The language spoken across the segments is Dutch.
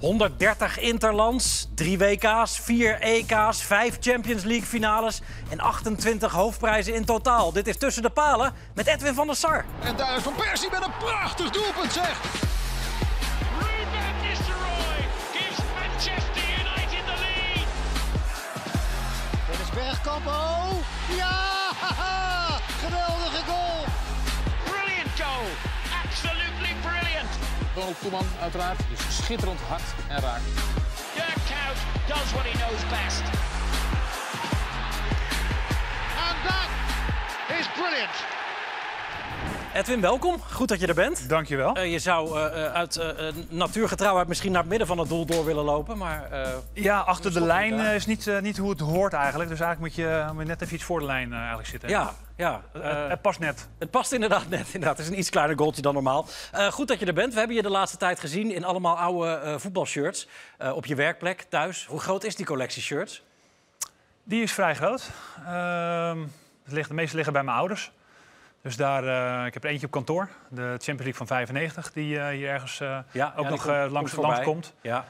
130 interlands, 3 WK's, 4 EK's, 5 Champions League finales en 28 hoofdprijzen in totaal. Dit is Tussen de Palen met Edwin van der Sar. En daar is Van Persie met een prachtig doelpunt zeg. Ruben Nistelrooy gives Manchester United the lead. Dennis Bergkamp, oh! Ja! Ronald Koeman uiteraard. Dus schitterend hard en raak. Dirk Kuyt does what he knows best. En dat is brilliant! Edwin, welkom. Goed dat je er bent. Dankjewel. Eh, je zou eh, eh, uit natuurgetrouwheid misschien naar het midden van het doel door willen lopen, maar... Ja, achter de lijn is niet, niet hoe het hoort eigenlijk. Dus eigenlijk moet je, moet je net even iets voor de lijn eigenlijk zitten. ja, ja. Het- het past net. Het past inderdaad net. Inderdaad. Het is een iets kleiner goaltje dan normaal. Goed dat je er bent. We hebben je de laatste tijd gezien in allemaal oude voetbalshirts. op je werkplek, thuis. Hoe groot is die collectie shirts? Die is vrij groot. Ehm, de meeste liggen bij mijn ouders. Dus daar, eh, ik heb er eentje op kantoor. De Champions League van 95, die eh, hier ergens eh, Ja, ook ja, nog komt- eh, komt langs, langs komt. Ja.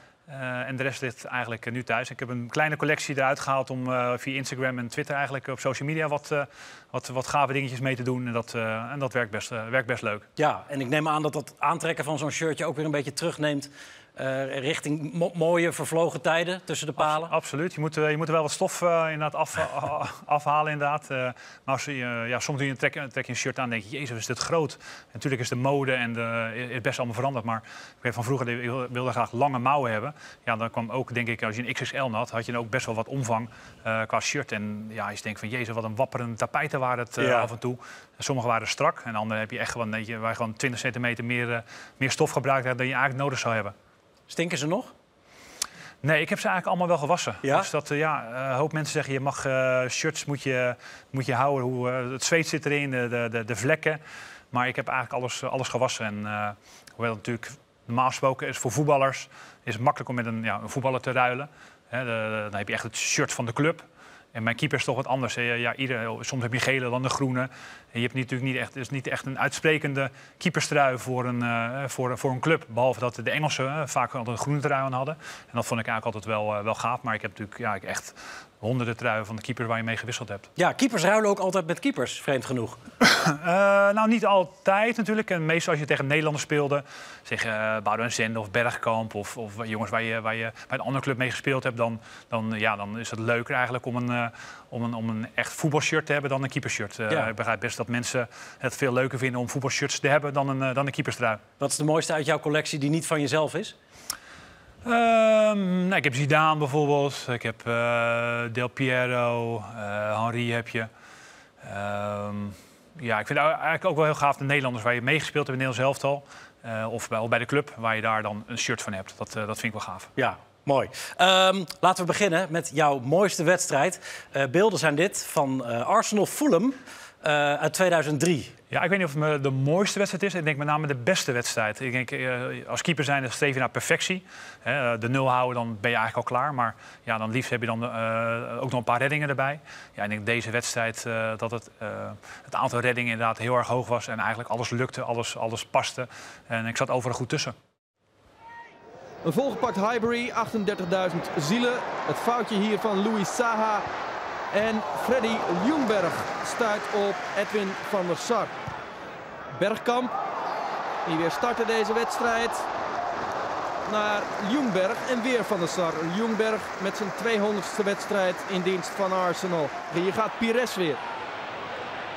En de rest ligt eigenlijk nu thuis. Ik heb een kleine collectie eruit gehaald om via Instagram en Twitter eigenlijk op social media wat, wat, wat gave dingetjes mee te doen. En dat, en dat werkt, best, werkt best leuk. ja, en ik neem aan dat dat aantrekken van zo'n shirtje ook weer een beetje terugneemt... eh, richting mo- mooie vervlogen tijden tussen de palen. Absoluut. Je moet, eh, je moet er wel wat stof eh, inderdaad af, afhalen. Inderdaad. Eh, maar als je, ja, soms doe je een trek, trek je een shirt aan en denk je, jezus, is dit groot. En natuurlijk is de mode en de, is best allemaal veranderd. Maar ik weet van vroeger, ik wilde, wilde graag lange mouwen hebben. Ja, dan kwam ook, denk ik, als je een XXL had, had je dan ook best wel wat omvang eh, qua shirt. En ja, als je denkt van, jezus, wat een wapperende tapijten waren het Ja. af en toe. Sommige waren strak en andere heb je echt gewoon, weet je, waar je gewoon 20 centimeter meer, meer stof gebruikt hebt dan je eigenlijk nodig zou hebben. Stinken ze nog? Nee, ik heb ze eigenlijk allemaal wel gewassen. Ja? Dus dat, eh, ja, eh, een hoop mensen zeggen je mag eh, shirts moet je, moet je houden. Hoe, het zweet zit erin, de, de, de, de vlekken. Maar ik heb eigenlijk alles, alles gewassen. En eh, hoewel natuurlijk normaal gesproken is voor voetballers is het makkelijk om met een, ja, een voetballer te ruilen. De- dan heb je echt het shirt van de club. En mijn keeper is toch wat anders. Ja, ieder, soms heb je gele, dan de groene. En je hebt natuurlijk niet echt, is niet echt een uitsprekende keeperstrui voor een, eh, voor, voor een club. Behalve dat de Engelsen eh, vaak altijd een groene trui aan hadden. En dat vond ik eigenlijk altijd wel, eh, wel gaaf. Maar ik heb natuurlijk ja, ik echt honderden truien van de keeper waar je mee gewisseld hebt. Ja, keepers ruilen ook altijd met keepers, vreemd genoeg. Eh, nou, niet altijd natuurlijk. En meestal als je tegen Nederlanders speelde, zeg uh, Boudewijn Zende of Bergkamp of, of jongens waar je, waar je bij een andere club mee gespeeld hebt, dan, dan, ja, dan is het leuker eigenlijk om een, eh, om een, om een echt voetbalshirt te hebben dan een keepershirt. Ja. Ik begrijp best dat mensen het veel leuker vinden om voetbalshirts te hebben dan een, dan een keeperstrui. Wat is de mooiste uit jouw collectie die niet van jezelf is? Ehm, nou, ik heb Zidane bijvoorbeeld. Ik heb eh, Del Piero, eh Henri heb je. Ehm, ja, ik vind eigenlijk ook wel heel gaaf de Nederlanders waar je meegespeeld hebt in het Nederlands elftal. Eh, of bij, of bij de club waar je daar dan een shirt van hebt. Dat, dat vind ik wel gaaf. Ja, mooi. Ehm, laten we beginnen met jouw mooiste wedstrijd. Beelden zijn dit van eh, Arsenal Eh, uit 2003. Ja, ik weet niet of het me de mooiste wedstrijd is. Ik denk met name de beste wedstrijd. Ik denk, eh, als keeper zijn, dan streef je naar perfectie. Hè, de nul houden, dan ben je eigenlijk al klaar. Maar ja, dan liefst heb je dan eh, ook nog een paar reddingen erbij. Ja, ik denk deze wedstrijd eh, dat het, eh, het aantal reddingen inderdaad heel erg hoog was. En eigenlijk alles lukte, alles, alles paste. En ik zat overal goed tussen. Een volgepakt Highbury, 38.000 zielen. Het foutje hier van Louis Saha. En Freddy Ljungberg stuit op Edwin van der Sar. Bergkamp, die weer startte deze wedstrijd. Naar Ljungberg en weer van der Sar. Ljungberg met zijn 200ste wedstrijd in dienst van Arsenal. Hier gaat Pires weer.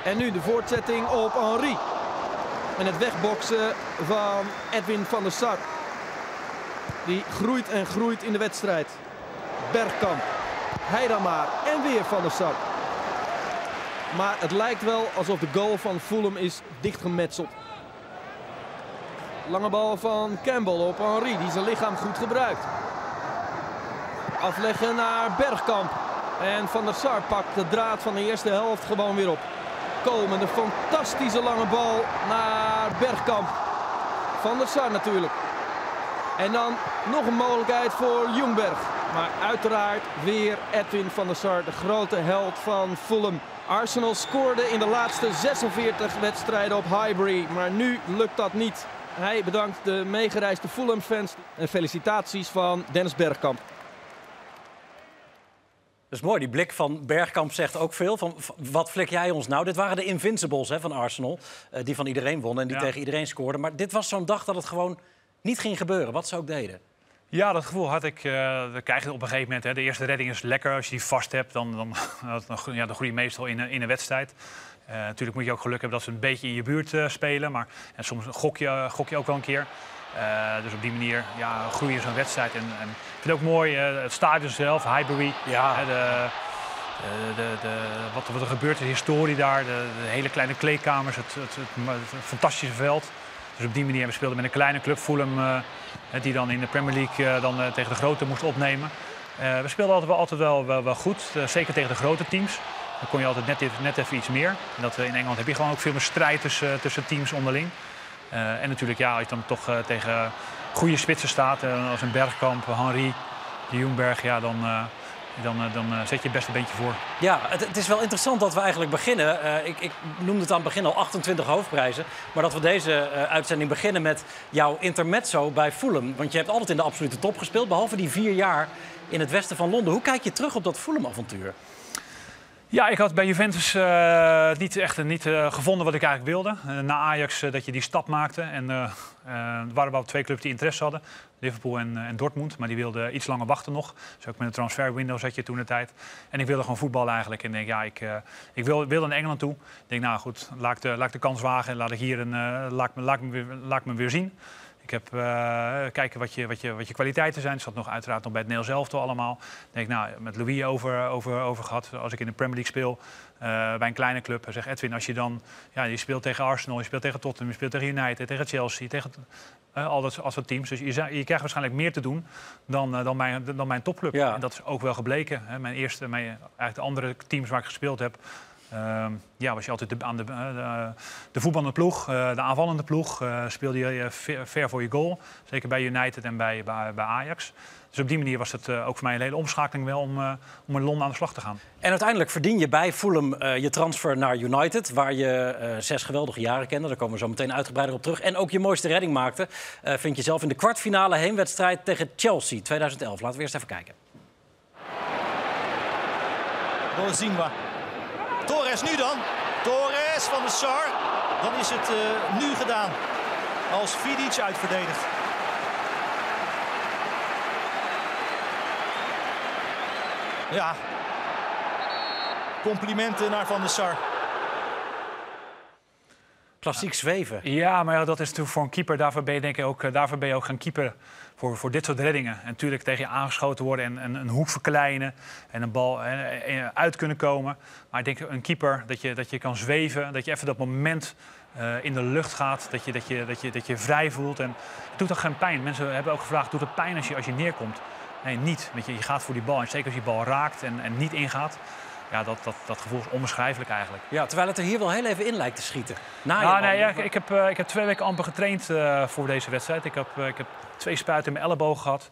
En nu de voortzetting op Henri. En het wegboksen van Edwin van der Sar. Die groeit en groeit in de wedstrijd. Bergkamp. Hij dan maar. En weer Van der Sar. Maar het lijkt wel alsof de goal van Fulham is dichtgemetseld. Lange bal van Campbell op Henri, die zijn lichaam goed gebruikt. Afleggen naar Bergkamp. En Van der Sar pakt de draad van de eerste helft gewoon weer op. Komen een fantastische lange bal naar Bergkamp. Van der Sar natuurlijk. En dan nog een mogelijkheid voor Jungberg. Maar uiteraard weer Edwin van der Sar, de grote held van Fulham. Arsenal scoorde in de laatste 46 wedstrijden op Highbury, maar nu lukt dat niet. Hij bedankt de meegereisde Fulham-fans en felicitaties van Dennis Bergkamp. Dat is mooi, die blik van Bergkamp zegt ook veel. Van, wat flik jij ons nou? Dit waren de Invincibles hè, van Arsenal, eh, die van iedereen wonnen en die Ja. tegen iedereen scoorden. Maar dit was zo'n dag dat het gewoon niet ging gebeuren, wat ze ook deden. Ja, dat gevoel had ik. eh dat krijg je op een gegeven moment. Hè. De eerste redding is lekker. Als je die vast hebt, dan, dan, dan, ja, dan groei je meestal in, een- in een wedstrijd. Eh, natuurlijk moet je ook geluk hebben dat ze een beetje in je buurt eh, spelen. Maar en soms gok je, gok je ook wel een keer. Eh, dus op die manier ja, groei je zo'n wedstrijd. En, en ik vind het ook mooi, eh, het stadion zelf, Highbury. Ja. Hè, de, de, de, de, wat, wat er gebeurt, de historie daar, de, de hele kleine kleedkamers, het, het, het, het fantastische veld. Dus op die manier, we speelden met een kleine club, Fulham, eh, die dan in de Premier League eh, dan, eh, tegen de grote moest opnemen. We speelden altijd wel, altijd wel, wel, goed, zeker tegen de grote teams. Dan kon je altijd net, net even iets meer. En dat, in Engeland heb je gewoon ook veel meer strijd tussen, tussen teams onderling. En natuurlijk, ja, als je dan toch tegen goede spitsen staat, als een Bergkamp, Henry, de Jungberg, ja, dan, dan, eh, dan eh, zet je best een beetje voor. Ja, het, het is wel interessant dat we eigenlijk beginnen. Eh, ik, ik noemde het aan het begin al 28 hoofdprijzen. Maar dat we deze uitzending beginnen met jouw intermezzo bij Fulham. Want je hebt altijd in de absolute top gespeeld, behalve die vier jaar in het westen van Londen. Hoe kijk je terug op dat Fulham-avontuur? Ja, ik had bij Juventus niet echt niet, gevonden wat ik eigenlijk wilde. Na Ajax dat je die stap maakte. En er waren wel twee clubs die interesse hadden. Liverpool en, eh, en Dortmund. Maar die wilden iets langer wachten nog. Dus ook met een transferwindow zat je toen de tijd. En ik wilde gewoon voetballen eigenlijk. En denk, ja, ik, eh, ik wil, wilde naar Engeland toe. Ik denk, nou goed, laat ik de, laat ik de kans wagen. En laat ik hier een, eh, laat, laat, laat ik me weer zien. Ik heb eh, kijken wat je, wat, je, wat je kwaliteiten zijn. Het zat nog uiteraard nog bij het Nederlands elftal allemaal. Ik denk, nou, met Louis over, over, over gehad. Als ik in de Premier League speel, eh, bij een kleine club. Zegt, Edwin, als je dan... Ja, je speelt tegen Arsenal, je speelt tegen Tottenham, je speelt tegen United, tegen Chelsea, tegen eh, al dat, dat teams. Dus je, je krijgt waarschijnlijk meer te doen dan, dan, mijn, dan mijn topclub. Ja. En dat is ook wel gebleken. Hè. Mijn eerste, mijn, eigenlijk de andere teams waar ik gespeeld heb... Ehm, ja, was je altijd de, aan de, eh, de, de voetballende ploeg, eh, de aanvallende ploeg. eh, speelde je ver, ver voor je goal. Zeker bij United en bij, bij, bij Ajax. Dus op die manier was het eh, ook voor mij een hele omschakeling wel om, eh, om in Londen aan de slag te gaan. En uiteindelijk verdien je bij Fulham eh, je transfer naar United, waar je eh, zes geweldige jaren kende. Daar komen we zo meteen uitgebreider op terug. En ook je mooiste redding maakte, eh, vind je zelf in de kwartfinale heenwedstrijd tegen Chelsea 2011. Laten we eerst even kijken. Door Zingwa. Torres nu dan. Torres van de Sar. Dan is het eh, nu gedaan. Als Vidic uitverdedigt. Ja. Complimenten naar Van der Sar. Klassiek zweven. Ja, maar ja, dat is natuurlijk voor een keeper. Daarvoor ben je, denk ik ook, eh, daarvoor ben je ook gaan keeper voor, voor dit soort reddingen. En natuurlijk tegen je aangeschoten worden en, en een hoek verkleinen. En een bal eh, eh, uit kunnen komen. Maar ik denk een keeper, dat je, dat je kan zweven. Dat je even dat moment in de lucht gaat. Dat je, dat, je, dat, je, dat je vrij voelt. En het doet toch geen pijn. Mensen hebben ook gevraagd, doet het pijn als je, als je neerkomt? Nee, niet. Weet je, je gaat voor die bal. En zeker als die bal raakt en, en niet ingaat. Ja, dat, dat, dat gevoel is onbeschrijfelijk eigenlijk. Ja, terwijl het er hier wel heel even in lijkt te schieten. Na Nou, nee, ja, ik, ik heb, eh, ik heb twee weken amper getraind eh, voor deze wedstrijd. Ik heb, eh, ik heb twee spuiten in mijn elleboog gehad.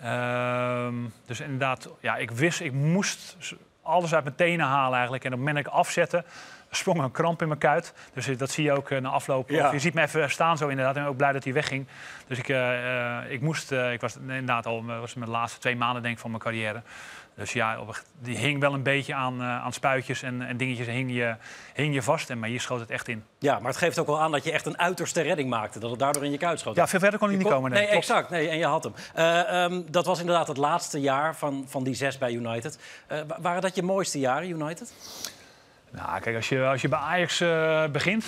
Ehm, dus inderdaad, ja, ik wist, ik moest alles uit mijn tenen halen eigenlijk. En op het moment dat ik afzette, sprong een kramp in mijn kuit. Dus dat zie je ook na afloop. Ja. Je ziet me even staan zo inderdaad. En ook blij dat hij wegging. Dus ik, ik moest, ik was inderdaad al, was mijn laatste twee maanden denk ik van mijn carrière. Dus ja, op, die hing wel een beetje aan, eh, aan spuitjes en, en dingetjes hing je, hing je vast. En, maar hier schoot het echt in. Ja, maar het geeft ook wel aan dat je echt een uiterste redding maakte. Dat het daardoor in je kuit schoot. Ja, veel verder kon hij niet Kon- komen. Nee, klopt. exact. Nee, en je had hem. Eh, ehm, dat was inderdaad het laatste jaar van, van die zes bij United. Eh, wa- waren dat je mooiste jaren, United? Nou, kijk, als je, als je bij Ajax begint.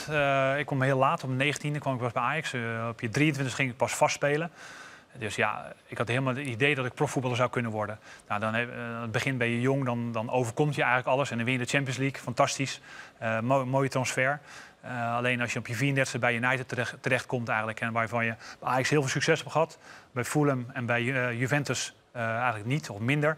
ik kwam heel laat, om 19e kwam ik pas bij Ajax. op je 23 ging ik pas vastspelen. Dus ja, ik had helemaal het idee dat ik profvoetballer zou kunnen worden. Nou, dan heb, eh, het begin ben je jong, dan, dan overkomt je eigenlijk alles. En dan win je de Champions League, fantastisch. Mooi, mooie transfer. Eh, alleen als je op je 34e bij United terecht, terechtkomt eigenlijk... en waarvan je Ajax heel veel succes hebt gehad... bij Fulham en bij Juventus eigenlijk niet, of minder...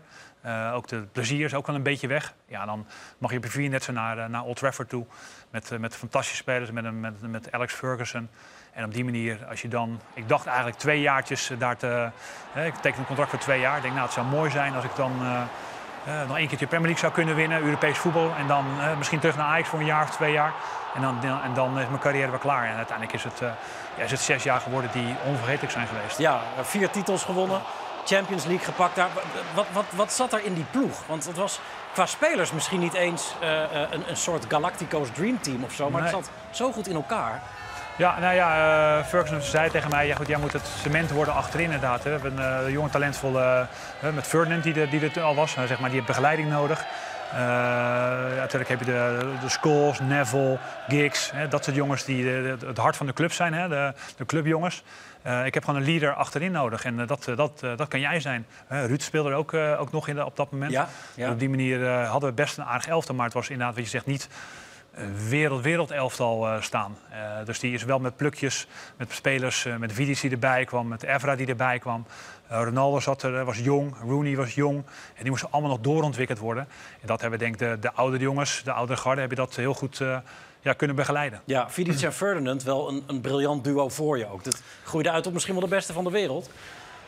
Ook de plezier is ook wel een beetje weg. Ja, dan mag je op je 34 naar, naar Old Trafford toe. Met, eh, met fantastische spelers, met, met, met Alex Ferguson. En op die manier, als je dan... Ik dacht eigenlijk twee jaartjes eh, daar te... hè, ik teken een contract voor twee jaar. Ik denk, nou, het zou mooi zijn als ik dan... eh, eh, nog één keer de Premier League zou kunnen winnen, Europees voetbal. En dan misschien terug naar Ajax voor een jaar of twee jaar. En dan, en dan is mijn carrière weer klaar. En uiteindelijk is het, ja, is het zes jaar geworden die onvergetelijk zijn geweest. Ja, vier titels gewonnen. Champions League gepakt daar. Wat, wat, wat zat er in die ploeg? Want het was qua spelers misschien niet eens eh, eh, een, een soort Galactico's Dream Team of zo. Maar het zat zo goed in elkaar. Ja, nou ja, eh, Ferguson zei tegen mij, ja goed, jij moet het cement worden achterin inderdaad. Hè. We hebben een eh, jonge talentvolle, met Ferdinand die, er- die er al was, eh, zeg maar, die heeft begeleiding nodig. Eh, natuurlijk heb je de, de Scholes, Neville, Giggs, hè, dat soort jongens die de- de- het hart van de club zijn, hè, de, de clubjongens. Eh, ik heb gewoon een leader achterin nodig en eh, dat, eh, dat, dat kan jij zijn. Ruud speelde er ook, ook nog in de, op dat moment. Ja, ja. Op die manier hadden we best een aardig elftal, maar het was inderdaad wat je zegt niet wereld, wereldelftal eh, staan. Dus die is wel met plukjes, met spelers, met Vidic die erbij kwam, met Evra die erbij kwam. Ronaldo zat er, was jong, Rooney was jong. En die moesten allemaal nog doorontwikkeld worden. En dat hebben denk ik de, de oudere jongens, de oudere garde, hebben dat heel goed ja, kunnen begeleiden. Ja, Vidic en Ferdinand, wel een, een briljant duo voor je ook. Dat groeide uit op misschien wel de beste van de wereld.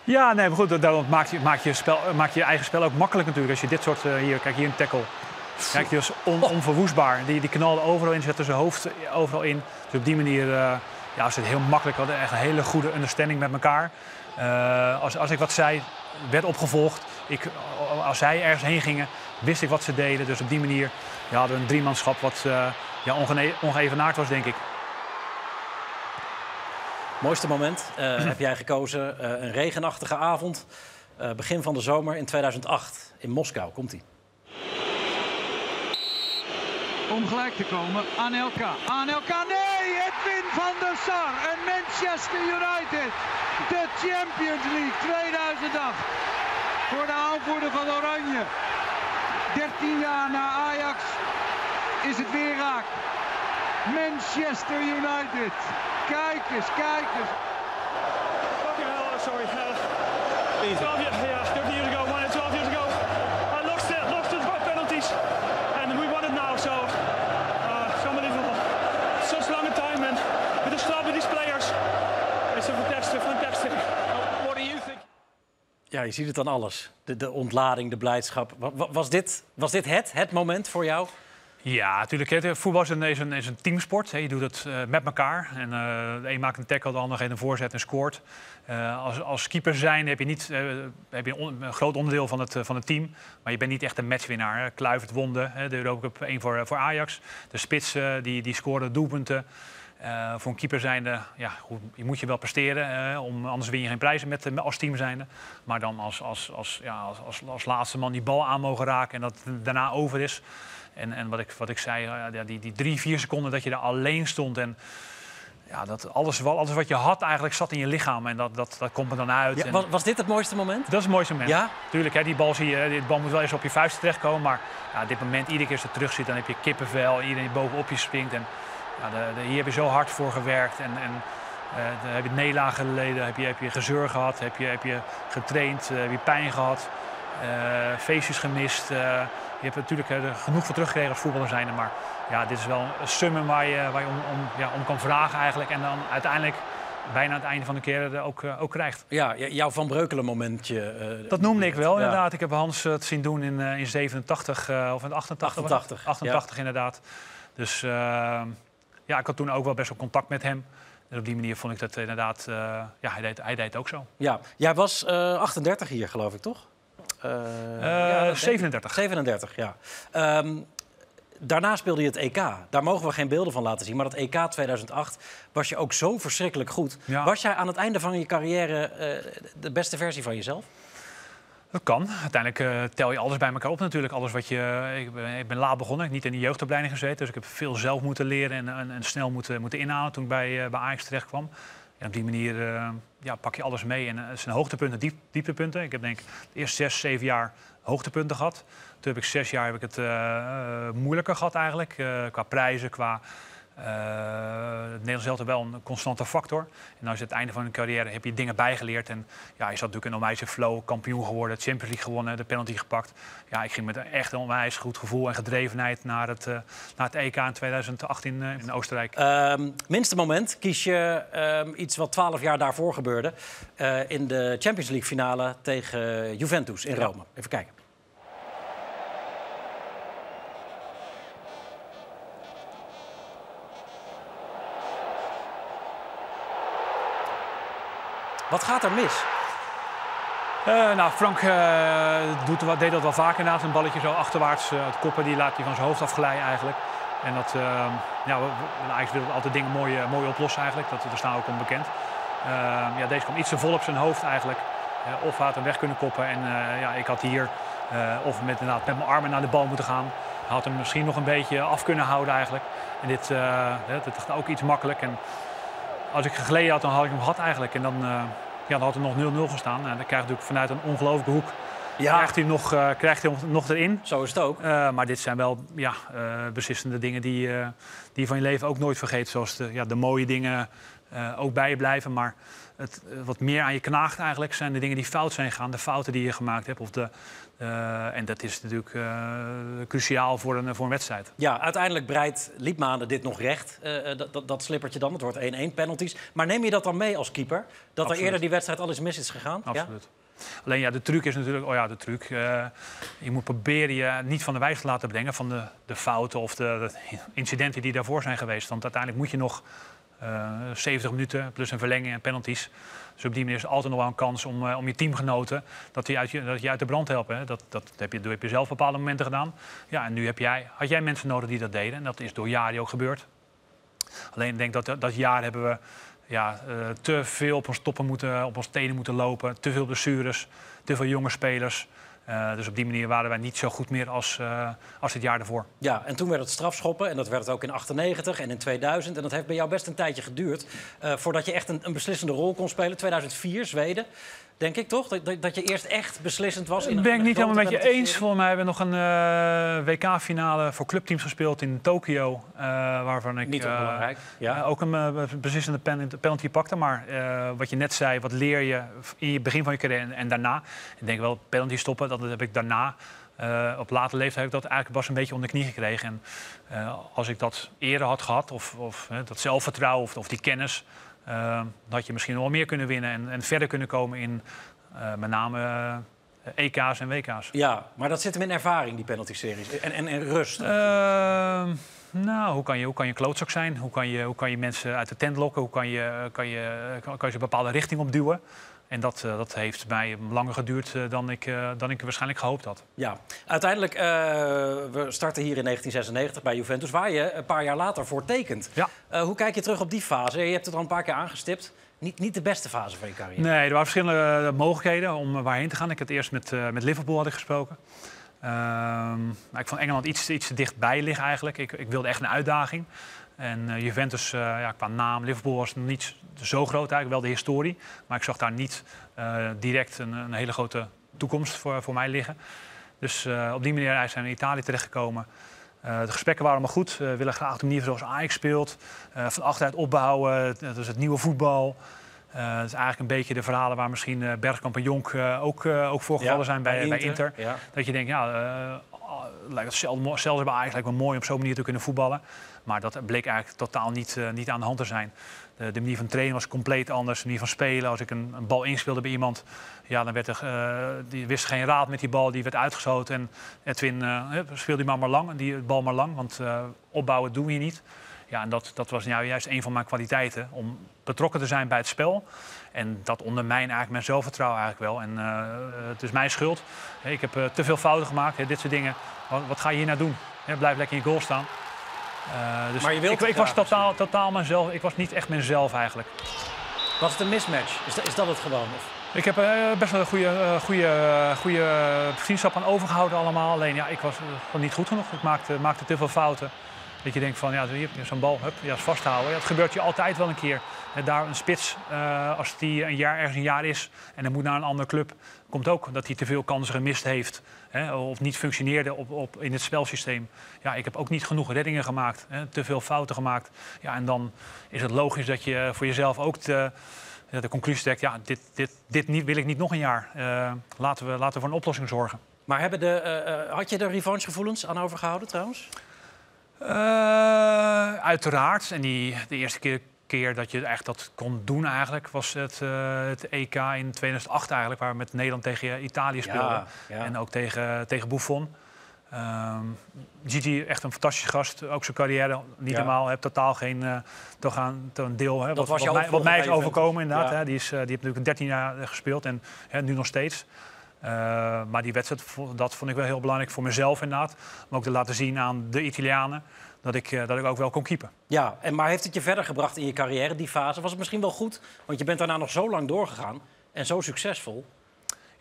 Ja, nee, maar goed, daarom maakt je, maakt je, spel, maakt je eigen spel ook makkelijk natuurlijk. Als je dit soort, eh, hier, kijk hier een tackle. Kijk, die was on, onverwoestbaar. Die, die knalde overal in, zette zijn hoofd overal in. Dus op die manier eh ja, was het heel makkelijk. We hadden echt een hele goede understanding met elkaar. Eh, als, als ik wat zei, werd opgevolgd. Ik, als zij ergens heen gingen, wist ik wat ze deden. Dus op die manier ja, hadden we een driemanschap wat ja, ongeëvenaard was, denk ik. Mooiste moment eh, heb jij gekozen. Eh, een regenachtige avond. eh, begin van de zomer in 2008 in Moskou. Komt-ie. om gelijk te komen. Anelka, Anelka, nee! Edwin van der Sar en Manchester United. De Champions League 2008. Voor de aanvoerder van Oranje. 13 jaar na Ajax is het weer raak. Manchester United. Kijk eens, kijk eens. sorry. Uh, 12 years, yeah, 13 years ago, won it 12 years ago. I lost it, lost it by penalties, and we won it now. So, uh, it's unbelievable. Such long a time, and with the start with these players, it's a fantastic, fantastic. What do you think? Ja, je ziet het aan alles. De, de ontlading, de blijdschap. Wa- wa- Was dit, was dit het, het moment voor jou? Ja, natuurlijk. Voetbal is een, is een, teamsport. Je doet het eh, met elkaar. En, eh, de een maakt een tackle, de ander geeft een voorzet en scoort. Eh, als, als keeper zijn heb je, niet, heb je een, groot onderdeel van het, van het team. Maar je bent niet echt een matchwinnaar. Kluivert wonde, de Europa Cup 1 voor, voor Ajax. De spits die, die doelpunten. Voor een keeper zijnde, ja, je moet je wel presteren. om, anders win je geen prijzen met, als team zijnde. Maar dan als, als, als, ja, als, als, als laatste man die bal aan mogen raken en dat daarna over is. En, en wat, ik, wat ik zei, ja, die, die drie, vier seconden dat je daar alleen stond. En ja, dat alles, wat- alles wat je had eigenlijk zat in je lichaam. En dat, dat, dat komt er dan uit. Ja, was, was dit het mooiste moment? dat is het mooiste moment. Ja? Tuurlijk, hè, die bal, zie je, die bal moet wel eens op je vuist terechtkomen. Maar ja, dit moment, iedere keer als je terug zit, dan heb je kippenvel. Iedereen bovenop je springt. En, ja, de, de- hier heb je zo hard voor gewerkt. En, en eh, heb je nederlagen geleden, heb je, heb je gezeur gehad, heb je, heb je getraind, eh, heb je pijn gehad, eh, feestjes gemist. eh, je hebt natuurlijk eh, er genoeg voor teruggekregen als voetballer zijnde. Maar ja, dit is wel een summen waar je, waar je om, om, ja, om kan vragen eigenlijk. En dan uiteindelijk bijna aan het einde van de keer ook, eh, ook krijgt. Ja, jouw Van Breukelen momentje. eh, Dat noemde ik wel, Ja. inderdaad. Ik heb Hans eh, het zien doen in, eh, in 87 eh, of in 88. was het? 88, 88 inderdaad. Dus eh, ja, ik had toen ook wel best wel contact met hem. En op die manier vond ik dat inderdaad... eh, ja, hij deed, hij deed ook zo. Ja, jij was eh, 38 hier, geloof ik, toch? Eh, ja, dat denk ik. 37. 37, ja. Ehm, daarna speelde je het EK. Daar mogen we geen beelden van laten zien. Maar dat EK 2008 was je ook zo verschrikkelijk goed. Ja. Was jij aan het einde van je carrière eh, de beste versie van jezelf? Dat kan. Uiteindelijk eh, tel je alles bij elkaar op natuurlijk. Alles wat je, ik, ben, ik ben laat begonnen, ik heb niet in de jeugdopleiding gezeten. Dus ik heb veel zelf moeten leren en, en, en snel moeten, moeten inhalen toen ik bij, eh, bij Ajax terecht kwam. En op die manier eh, ja, pak je alles mee. En eh, het zijn hoogtepunten, diep, dieptepunten. Ik heb denk ik de eerste zes, zeven jaar hoogtepunten gehad. Toen heb ik zes jaar heb ik het eh, moeilijker gehad eigenlijk. qua prijzen, qua... eh, het Nederlands elftal wel een constante factor. En als je het einde van je carrière heb je dingen bijgeleerd. En ja, je zat natuurlijk in een onwijs flow, kampioen geworden, Champions League gewonnen, de penalty gepakt. Ja, ik ging met een echt een onwijs goed gevoel en gedrevenheid naar het, eh, naar het EK in 2018 eh, in Oostenrijk. Ehm, minste moment kies je ehm, iets wat 12 jaar daarvoor gebeurde. eh, in de Champions League finale tegen Juventus in Rome. Even kijken. Wat gaat er mis? Eh, nou, Frank eh, doet, deed dat wel vaker inderdaad. Een balletje zo achterwaarts. eh, het koppen die laat hij van zijn hoofd afglijden eigenlijk. En dat, eh, ja, Ajax wil altijd dingen mooi, mooi oplossen eigenlijk. Dat, staan we ook onbekend. Eh, ja, deze kwam iets te vol op zijn hoofd eigenlijk. Of had hem weg kunnen koppen. En ja, ik had hier of met, met mijn armen naar de bal moeten gaan. Had hem misschien nog een beetje af kunnen houden eigenlijk. En dit, dat gaat ook iets makkelijk. En als ik gegleden had, dan had ik hem gehad eigenlijk. En dan, eh, ja, dan had er nog 0-0 gestaan. En dan krijg je natuurlijk vanuit een ongelooflijke hoek Ja. krijgt hij nog, eh, krijgt hij nog- erin. Zo is het ook. Eh, maar dit zijn wel ja, beslissende dingen die, die je van je leven ook nooit vergeet. Zoals de, ja, de mooie dingen eh, ook bij je blijven. Maar het, eh, wat meer aan je knaagt eigenlijk zijn de dingen die fout zijn gegaan. De fouten die je gemaakt hebt. Of de, eh, en dat is natuurlijk cruciaal voor een, voor een wedstrijd. Ja, uiteindelijk breidt Liepmanen dit nog recht, dat, dat, slippertje dan. Het wordt 1-1 penalties. Maar neem je dat dan mee als keeper? Dat er eerder die wedstrijd alles mis is gegaan? Absoluut. Alleen ja, de truc is natuurlijk, oh ja, de truc. je moet proberen je niet van de wijs te laten brengen van de, de fouten of de, de incidenten die daarvoor zijn geweest. Want uiteindelijk moet je nog 70 minuten plus een verlenging en penalties. Dus op die manier is altijd nog wel een kans om, eh, om je teamgenoten dat die uit je, dat je uit de brand helpen. Dat, dat heb je, dat je zelf op bepaalde momenten gedaan. Ja, en nu heb jij, had jij mensen nodig die dat deden. En dat is door jaren ook gebeurd. Alleen ik denk dat dat jaar hebben we ja, eh, te veel op ons toppen moeten, op ons tenen moeten lopen. Te veel blessures, te veel jonge spelers. Eh, dus op die manier waren wij niet zo goed meer als, eh, als het jaar daarvoor. Ja, en toen werd het strafschoppen. En dat werd het ook in 98 en in 2000. En dat heeft bij jou best een tijdje geduurd. eh, voordat je echt een, een beslissende rol kon spelen. 2004, Zweden. Denk ik toch? Dat, dat, je eerst echt beslissend was? in ben een ik niet helemaal met je eens. Volgens mij hebben we nog een eh, WK-finale voor clubteams gespeeld in Tokio. eh, waarvan ik Niet eh, onbelangrijk. Ja. ook een beslissende pen- penalty pakte. Maar wat je net zei, wat leer je in je begin van je carrière en, en daarna. Ik denk wel, penalty stoppen, dat heb ik daarna. op late leeftijd heb ik dat eigenlijk pas een beetje onder de knie gekregen. En als ik dat eerder had gehad, of, of dat zelfvertrouwen of, of die kennis... eh, dan had je misschien nog wel meer kunnen winnen en, en verder kunnen komen in eh, met name eh, EK's en WK's. Ja, maar dat zit hem in ervaring, die penalty-series. En, en, en rust. Ehm, nou, hoe kan je, hoe kan je klootzak zijn? Hoe kan je, hoe kan je mensen uit de tent lokken? Hoe kan je, kan je, kan, kan je ze een bepaalde richting opduwen? En dat, eh, dat heeft mij langer geduurd eh, dan, ik, eh, dan ik waarschijnlijk gehoopt had. Ja, uiteindelijk, we starten hier in 1996 bij Juventus, waar je een paar jaar later voor tekent. Ja. Hoe kijk je terug op die fase? Je hebt het al een paar keer aangestipt. Niet, niet de beste fase van je carrière. Nee, er waren verschillende mogelijkheden om waarheen te gaan. Ik had eerst met, met Liverpool had ik gesproken. Ehm, maar ik vond Engeland iets, iets te dichtbij liggen eigenlijk. Ik, ik wilde echt een uitdaging. En eh, Juventus, eh, ja, qua naam, Liverpool was nog niet zo groot eigenlijk, wel de historie. Maar ik zag daar niet eh, direct een, een hele grote toekomst voor, voor mij liggen. Dus op die manier zijn we in Italië terechtgekomen. Eh, de gesprekken waren allemaal goed. We willen graag de manier zoals Ajax speelt. Eh, van achteruit opbouwen. Dat is het nieuwe voetbal. Dat is eigenlijk een beetje de verhalen waar misschien Bergkamp en Jonk ook, ook voorgevallen Ja, zijn bij, bij Inter. Ja. Dat je denkt, ja, lijkt het zelfs, lijkt me mooi om zo'n manier te kunnen voetballen. Maar dat bleek eigenlijk totaal niet, eh, niet aan de hand te zijn. De, manier van trainen was compleet anders. De manier van spelen, als ik een, bal inspeelde bij iemand... Ja, dan werd er, eh, die wist geen raad met die bal, die werd uitgeschoten. En Edwin eh, speelde die maar, maar lang, die bal maar lang. Want eh, opbouwen doen we niet. Ja, en dat, dat was nou juist een van mijn kwaliteiten. Om betrokken te zijn bij het spel. En dat ondermijnt eigenlijk mijn zelfvertrouwen eigenlijk wel. En eh, het is mijn schuld. Ik heb eh, te veel fouten gemaakt. hè, dit soort dingen. Wat, wat ga je hier nou doen? Hè, blijf lekker in je goal staan. Eh, dus Maar je wilt ik, was totaal, totaal mezelf. Ik was niet echt mezelf eigenlijk. Was het een mismatch? Is dat, is dat het gewoon? Of? Ik heb eh, best wel een goede, goede, goede vriendschap aan overgehouden allemaal. Alleen ja, ik was gewoon niet goed genoeg. Ik maakte, maakte te veel fouten. Dat je denkt van, ja, hier, zo'n bal, hup, ja, vasthouden. Dat gebeurt je altijd wel een keer. En daar een spits, eh, als die een jaar, ergens een jaar is en dan moet naar een andere club, komt ook dat hij te veel kansen gemist heeft. Of niet functioneerde op, op, in het spelsysteem. Ja, ik heb ook niet genoeg reddingen gemaakt. Te veel fouten gemaakt. Ja, en dan is het logisch dat je voor jezelf ook de, conclusie trekt... ja, dit, dit, dit niet, wil ik niet nog een jaar. Eh, laten, we, laten we voor een oplossing zorgen. Maar hebben de, eh, eh, had je er revanchegevoelens aan overgehouden trouwens? Eh, uiteraard. En die, de eerste keer, keer dat je echt dat kon doen eigenlijk... was het, eh, het EK in 2008 eigenlijk... waar we met Nederland tegen Italië speelden. Ja, ja. En ook tegen, tegen Buffon. Ehm, Gigi, echt een fantastische gast. Ook zijn carrière niet Ja. normaal. Heb totaal geen eh, toch aan, toch een deel. Hè, wat, mij, wat mij is overkomen inderdaad. Ja. Hè. Die, is, die heeft natuurlijk 13 jaar gespeeld en hè, nu nog steeds. Eh, maar die wedstrijd, dat vond ik wel heel belangrijk voor mezelf inderdaad. Om ook te laten zien aan de Italianen dat ik, eh, dat ik ook wel kon keepen. Ja, en maar heeft het je verder gebracht in je carrière, die fase? Was het misschien wel goed? Want je bent daarna nog zo lang doorgegaan en zo succesvol.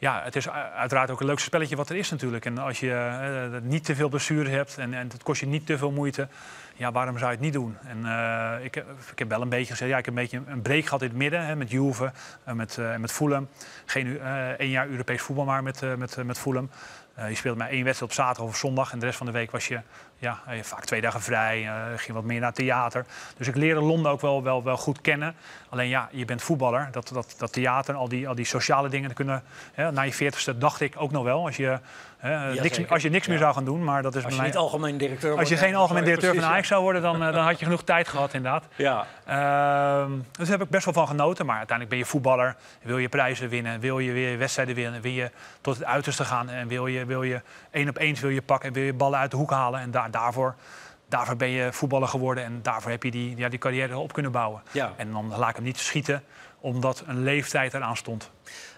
Ja, het is uiteraard ook een leukste spelletje wat er is natuurlijk. En als je eh, niet te veel blessures hebt en, en het kost je niet te veel moeite, ja, waarom zou je het niet doen? En eh, ik, ik heb wel een beetje gezegd, ja, ik heb een beetje een break gehad in het midden hè, met Juve en met, eh, en met Fulham. Geen eh, één jaar Europees voetbal maar met, eh, met, eh, met Fulham. Eh, je speelde maar één wedstrijd op zaterdag of zondag en de rest van de week was je ja, eh, vaak twee dagen vrij. eh, ging wat meer naar theater. Dus ik leerde Londen ook wel, wel, wel goed kennen. Alleen ja, je bent voetballer. Dat, dat, dat theater en al die, al die sociale dingen kunnen. Hè, na je veertigste dacht ik ook nog wel. Als je, hè, niks, zeker. als je niks meer zou gaan doen. Maar dat is Als je niet algemeen directeur als wordt, je hè, geen algemeen je directeur van Ajax zou worden, dan, eh, dan had je genoeg tijd gehad inderdaad. Ja. Ehm, dus daar heb ik best wel van genoten. Maar uiteindelijk ben je voetballer. Wil je prijzen winnen? Wil je weer wedstrijden winnen? Wil je tot het uiterste gaan? En wil je, wil je één op één wil je pakken? En wil je ballen uit de hoek halen? En daar, daarvoor, daarvoor ben je voetballer geworden. En daarvoor heb je die, ja, die carrière op kunnen bouwen. Ja. En dan laat ik hem niet schieten, omdat een leeftijd eraan stond.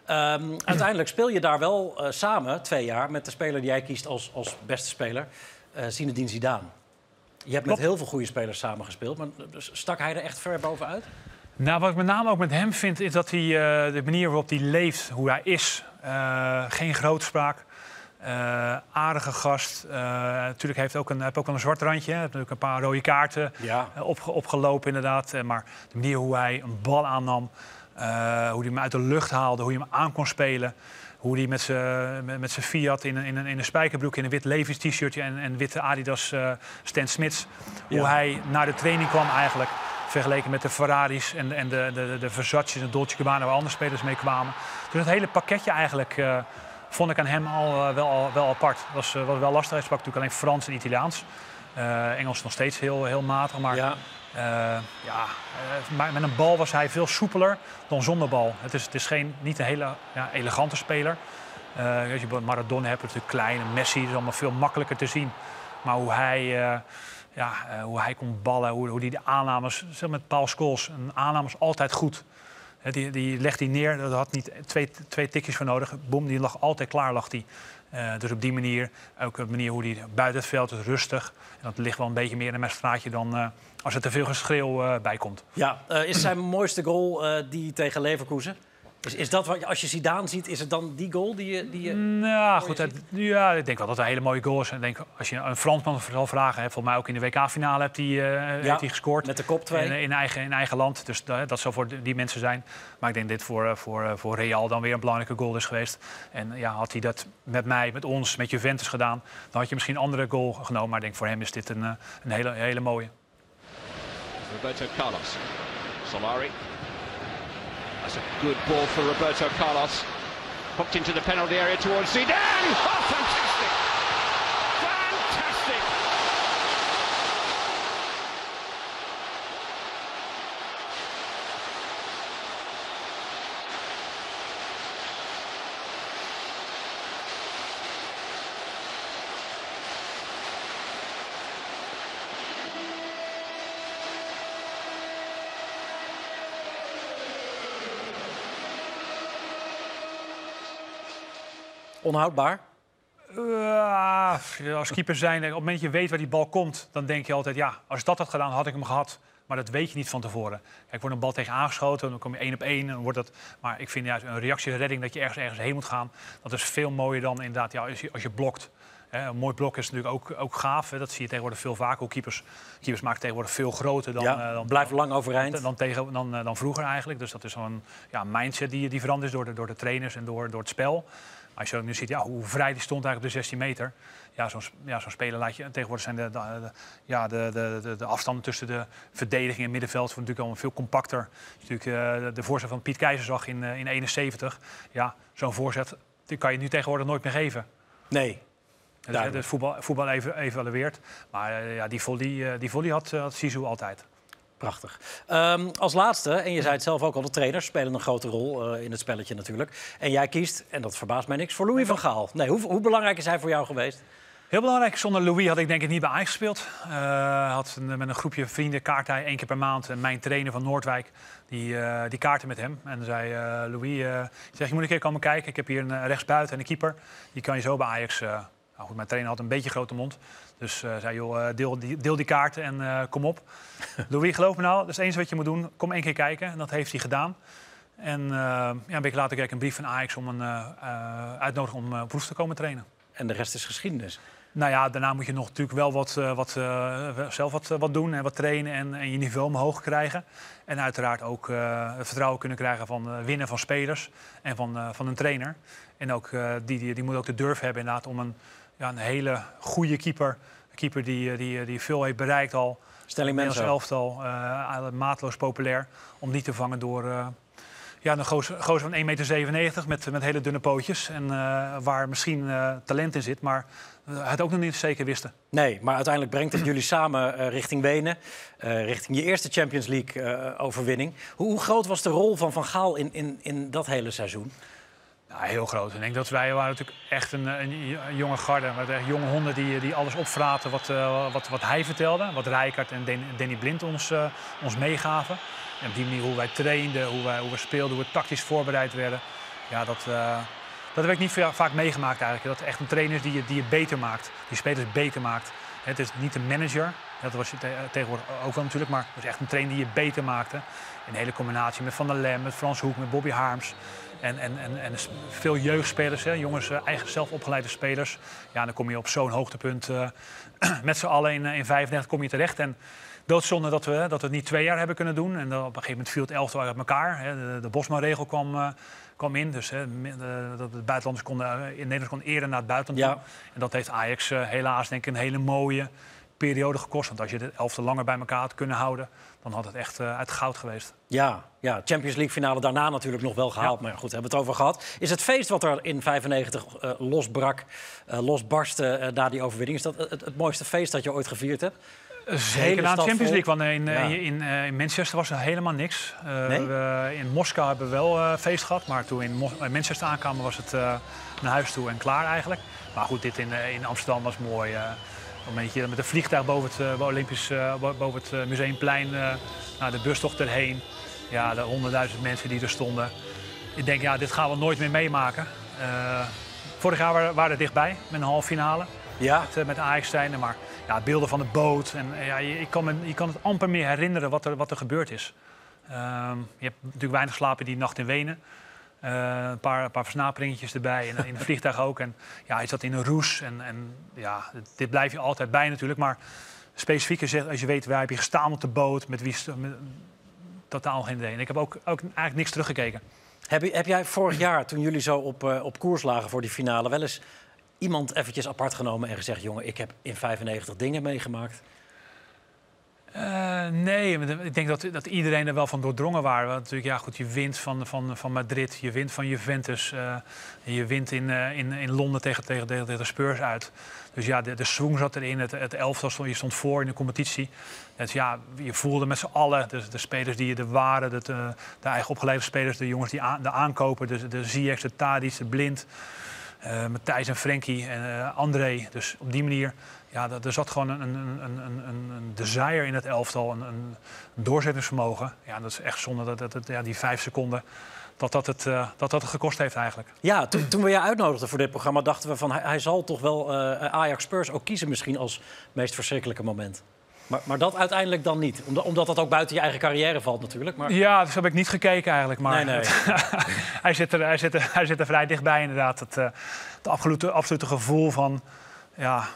Ehm, uiteindelijk speel je daar wel eh, samen twee jaar met de speler die jij kiest als, als beste speler, eh Zinedine Zidane. Je hebt met heel veel goede spelers samen gespeeld, maar stak hij er echt ver bovenuit? Nou, wat ik met name ook met hem vind, is dat hij eh, de manier waarop hij leeft, hoe hij is. eh, geen grootspraak. Eh, aardige gast. Eh, natuurlijk heeft ook een, heeft ook wel een zwart randje. Hij heeft natuurlijk een paar rode kaarten Ja. eh, opge- opgelopen inderdaad. Maar de manier hoe hij een bal aannam, hoe hij hem uit de lucht haalde, hoe hij hem aan kon spelen. Hoe hij met zijn met, met zijn Fiat in een, in, een, in een spijkerbroek, in een wit Levi's t-shirtje en, en witte Adidas Stan Smits. Hoe Ja. hij naar de training kwam eigenlijk. Vergeleken met de Ferraris en, en de, de, de Versace's en Dolce Gabbana waar andere spelers mee kwamen. Dus het hele pakketje eigenlijk vond ik aan hem al eh, wel, wel apart. Dat was, eh, was wel lastig. Hij sprak natuurlijk alleen Frans en Italiaans. Eh, Engels nog steeds heel, heel matig. Maar Ja. ja, maar met een bal was hij veel soepeler dan zonder bal. Het is, het is geen, niet een hele ja, elegante speler. Als je Maradona hebt, natuurlijk klein. En Messi is allemaal veel makkelijker te zien. Maar hoe hij, ja, hoe hij kon ballen, hoe, hoe die de aannames... Met Paul Scholes, een aanname is altijd goed. Die, die legt hij neer, daar had niet twee, twee tikjes voor nodig. Boom, die lag altijd klaar, lag die. Eh, dus op die manier, ook de manier hoe hij buiten het veld is, rustig. Dat ligt wel een beetje meer in een messtraatje dan eh, als er te veel geschreeuw eh, bij komt. Ja, is zijn mooiste goal die tegen Leverkusen? Is, is dat wat, je- als je Zidane ziet, is het dan die goal die je... Die je... Nou, goed, het- ja, ik denk wel dat het een hele mooie goal is. En ik denk, als je een Fransman zal vragen, hè, volgens mij ook in de WK-finale heeft hij eh, hij gescoord. met de kop twee. In, in, eigen, in eigen land. Dus dat, dat zal voor die mensen zijn. Maar ik denk dit voor, eh, voor, eh, voor Real dan weer een belangrijke goal is geweest. En ja, had hij dat met mij, met ons, met Juventus gedaan, dan had je misschien een andere goal genomen. Maar ik denk voor hem is dit een, eh, een hele, hele mooie. Roberto Carlos. Solari. That's a good ball for Roberto Carlos. Hooked into the penalty area towards Zidane. Oh, fantastic! Onhoudbaar? Uh, als keeper zijn, op het moment dat je weet waar die bal komt, dan denk je altijd, ja, als dat had gedaan, had ik hem gehad. Maar dat weet je niet van tevoren. Kijk, wordt een bal tegen aangeschoten, dan kom je één op één. Dan wordt dat, maar ik vind juist een reactieredding dat je ergens, ergens heen moet gaan. Dat is veel mooier dan inderdaad ja, als, je, als je blokt. Hè, een mooi blok is natuurlijk ook, ook gaaf. Hè, dat zie je tegenwoordig veel vaker. Hoe keepers, keepers maken tegenwoordig veel groter dan, Ja, eh, dan, blijft lang overeind. dan, tegen, dan, eh, dan vroeger eigenlijk. Dus dat is zo'n ja, mindset die, die veranderd is door de, door de trainers en door, door het spel. Als je nu ziet ja, hoe vrij die stond eigenlijk op de 16 meter. Ja, zo'n ja, zo'n speler laat je. Tegenwoordig zijn de, de, de- ja, de, de, de, de afstanden tussen de verdediging en middenveld natuurlijk allemaal veel compacter. Natuurlijk eh, de, voorzet van Piet Keizer zag in, eh, in 71. Ja, zo'n voorzet die kan je nu tegenwoordig nooit meer geven. Nee. Dus, dus voetbal, voetbal even evalueert. Maar eh, ja, die volley, die volley had, had Sisu altijd. Prachtig. Ehm, als laatste, en je zei het zelf ook al, de trainers spelen een grote rol eh, in het spelletje natuurlijk. En jij kiest, en dat verbaast mij niks, voor Louis van Gaal. Nee, hoe, hoe belangrijk is hij voor jou geweest? Heel belangrijk, zonder Louis had ik denk ik niet bij Ajax gespeeld. Uh, had met een groepje vrienden kaart hij één keer per maand. En mijn trainer van Noordwijk, die, uh, die kaarten met hem. En zei Louis, zeg, je moet een keer komen kijken. Ik heb hier een rechtsbuiten en een keeper. Die kan je zo bij Ajax... nou goed, mijn trainer had een beetje grote mond. Dus zei, joh, deel, die, deel die kaarten en kom op. Louis, geloof me nou, dat is het enige wat je moet doen. Kom één keer kijken. En dat heeft hij gedaan. En ja, een week later kreeg ik een brief van Ajax om een uitnodiging om proef te komen trainen. En de rest is geschiedenis. Nou ja, daarna moet je nog natuurlijk wel wat, wat, zelf wat, wat doen en wat trainen en, en, je niveau omhoog krijgen. En uiteraard ook het vertrouwen kunnen krijgen van winnen van spelers en van, van een trainer. En ook, die, die, die, moet ook de durf hebben inderdaad om een, ja, een hele goede keeper, een keeper die, die, die veel heeft bereikt al. Stelling mensen. elftal, maatloos populair, om die te vangen door ja, een gozer, gozer van 1,97 meter met, met hele dunne pootjes. En uh, waar misschien uh, talent in zit, maar uh, het ook nog niet zeker wisten. Nee, maar uiteindelijk brengt het jullie samen richting Wenen. richting je eerste Champions League-overwinning. Hoe, hoe, groot was de rol van Van Gaal in, in, in dat hele seizoen? Ja, heel groot. Ik denk dat wij waren natuurlijk echt een, een, jonge garde. Echt jonge honden die, die alles opvraten wat, wat, wat hij vertelde. Wat Rijkaard en Danny Blind ons, ons meegaven. En op die manier hoe wij trainden, hoe, wij, hoe we speelden, hoe we tactisch voorbereid werden. Ja, dat, uh, dat heb ik niet vaak meegemaakt eigenlijk. Dat echt een trainer die je, die je beter maakt. Die spelers beter maakt. Het is niet een manager. Dat was je tegenwoordig ook wel natuurlijk. Maar het is echt een trainer die je beter maakte. Een hele combinatie met Van der Lem, met Frans Hoek, met Bobby Harms. En, en, en, en veel jeugdspelers, hè, jongens, eh, eigen zelf opgeleide spelers. Ja, dan kom je op zo'n hoogtepunt. Uh, met z'n allen in, in 35 kom je terecht. En doodzonde dat we, dat we het niet twee jaar hebben kunnen doen. En dan op een gegeven moment viel het elftal uit elkaar. Hè. De, de Bosma-regel kwam, uh, kwam in. Dus hè, de, de, buitenlanders konden, eh, in Nederland konden eerder naar het buitenland ja. En dat heeft Ajax uh, helaas denk ik een hele mooie periode gekost. Want als je de elftal langer bij elkaar had kunnen houden... dan had het echt uh, uit goud geweest. Ja, ja, Champions League finale daarna natuurlijk nog wel gehaald. Ja. Maar goed, hebben we het over gehad. Is het feest wat er in 95 uh, losbrak, uh, losbarstte na die overwinning... is dat het, het mooiste feest dat je ooit gevierd hebt? Zeker na de Champions League, want in, ja. in, in, Manchester was er helemaal niks. Nee? we, in Moskou hebben we wel feest gehad, maar toen in, in Manchester aankwamen was het naar huis toe en klaar eigenlijk. Maar goed, dit in, in Amsterdam was mooi. Een beetje met een vliegtuig boven het, Olympisch, boven het Museumplein naar de bustocht erheen. Ja, de honderdduizend mensen die er stonden. Ik denk, ja, dit gaan we nooit meer meemaken. vorig jaar waren we dichtbij met een halve finale. Ja. Met, met Ajax zijn, maar ja, beelden van de boot. En, ja, je, ik kan me, je kan het amper meer herinneren wat er, wat er gebeurd is. Um, je hebt natuurlijk weinig slapen die nacht in Wenen. Uh, een, paar, paar versnaperingetjes erbij. En in het vliegtuig ook. En ja, je zat in een roes. En, en ja, dit blijf je altijd bij natuurlijk. Maar specifiek gezegd, als je weet waar heb je gestaan op de boot, met wie... Totaal geen idee. En ik heb ook, ook eigenlijk niks teruggekeken. Heb, heb jij vorig jaar, toen jullie zo op, uh, op koers lagen voor die finale... wel eens iemand eventjes apart genomen en gezegd: jongen, ik heb in 95 dingen meegemaakt? Uh, nee, ik denk dat, dat iedereen er wel van doordrongen waren. Want natuurlijk, ja, goed, je wint van, van, van Madrid, je wint van Juventus, uh, je wint in, uh, in, in Londen tegen, tegen, de Spurs uit. Dus ja, de, de swing zat erin, het, het elftal stond, je stond voor in de competitie. Dus ja, je voelde met z'n allen, de, spelers die er waren, de, de, eigen opgeleide spelers, de jongens die aan, de aankopen, de, de de Tadic, de Blind. Matthijs en Frenkie en André. Dus op die manier, ja, er zat gewoon een, een, een, een, een desire in het elftal, een, een doorzettingsvermogen. Ja, dat is echt zonde dat, dat, dat ja, die vijf seconden, dat dat het, uh, dat dat het gekost heeft eigenlijk. Ja, toen, toen we jou uitnodigden voor dit programma, dachten we van hij, hij zal toch wel Ajax Spurs ook kiezen misschien als meest verschrikkelijke moment. Maar, maar, dat uiteindelijk dan niet? Omdat, omdat dat ook buiten je eigen carrière valt natuurlijk. Maar... Ja, dus heb ik niet gekeken eigenlijk. Maar nee, nee. hij, zit er, hij, zit er, hij zit er vrij dichtbij inderdaad. Het, uh, het absolute, absolute gevoel van ja,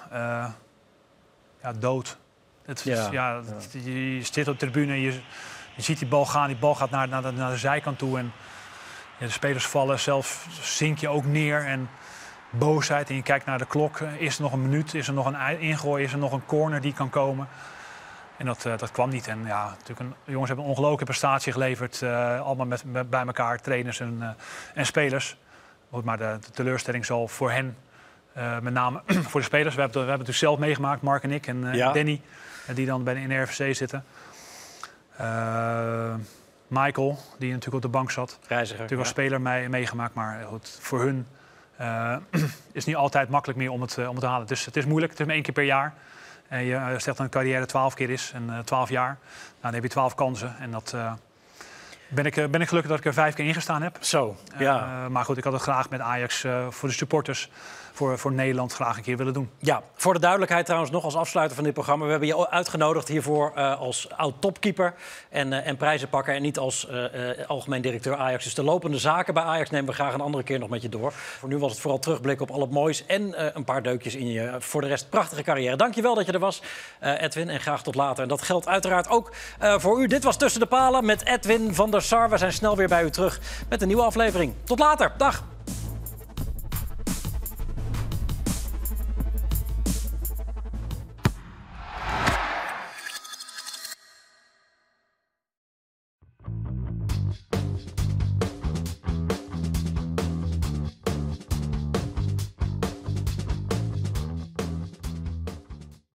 ja, dood. Het, ja, ja, het, je zit op de tribune, je, je ziet die bal gaan. Die bal gaat naar, naar, de, naar de zijkant toe. En ja, de spelers vallen, zelf zink je ook neer. En boosheid en je kijkt naar de klok. Is er nog een minuut? Is er nog een ingooi? Is er nog een corner die kan komen? En dat, uh, dat kwam niet. En ja, natuurlijk een, de jongens hebben een ongelooflijke prestatie geleverd. Uh, allemaal met, met, bij elkaar, trainers en, uh, en spelers. Maar de, de, teleurstelling zal voor hen, met name voor de spelers. We hebben, we hebben het dus zelf meegemaakt, Mark en ik en ja. Danny. die dan bij de, in de RFC zitten. Michael, die natuurlijk op de bank zat. Reiziger. Natuurlijk als speler mee, meegemaakt. Maar goed, voor hun eh, is niet altijd makkelijk meer om het, eh, om het te halen. Dus het is moeilijk. Het is maar één keer per jaar. En je eh, stelt dat een carrière 12 keer is en eh 12 jaar. Nou, dan heb je 12 kansen. En dat eh, ben, ik, eh, ben ik gelukkig dat ik er vijf keer ingestaan heb. Zo, ja. Eh, maar goed, ik had het graag met Ajax eh, voor de supporters, voor, voor Nederland graag een keer willen doen. Ja, voor de duidelijkheid trouwens nog als afsluiter van dit programma. We hebben je uitgenodigd hiervoor eh, als oud-topkeeper en, eh, en prijzenpakker. En niet als eh, eh, algemeen directeur Ajax. Dus de lopende zaken bij Ajax nemen we graag een andere keer nog met je door. Voor nu was het vooral terugblikken op al het moois en eh, een paar deukjes in je voor de rest prachtige carrière. Dankjewel dat je er was, eh, Edwin. En graag tot later. En dat geldt uiteraard ook eh, voor u. Dit was Tussen de Palen met Edwin van Sar. We zijn snel weer bij u terug met een nieuwe aflevering. Tot later. Dag.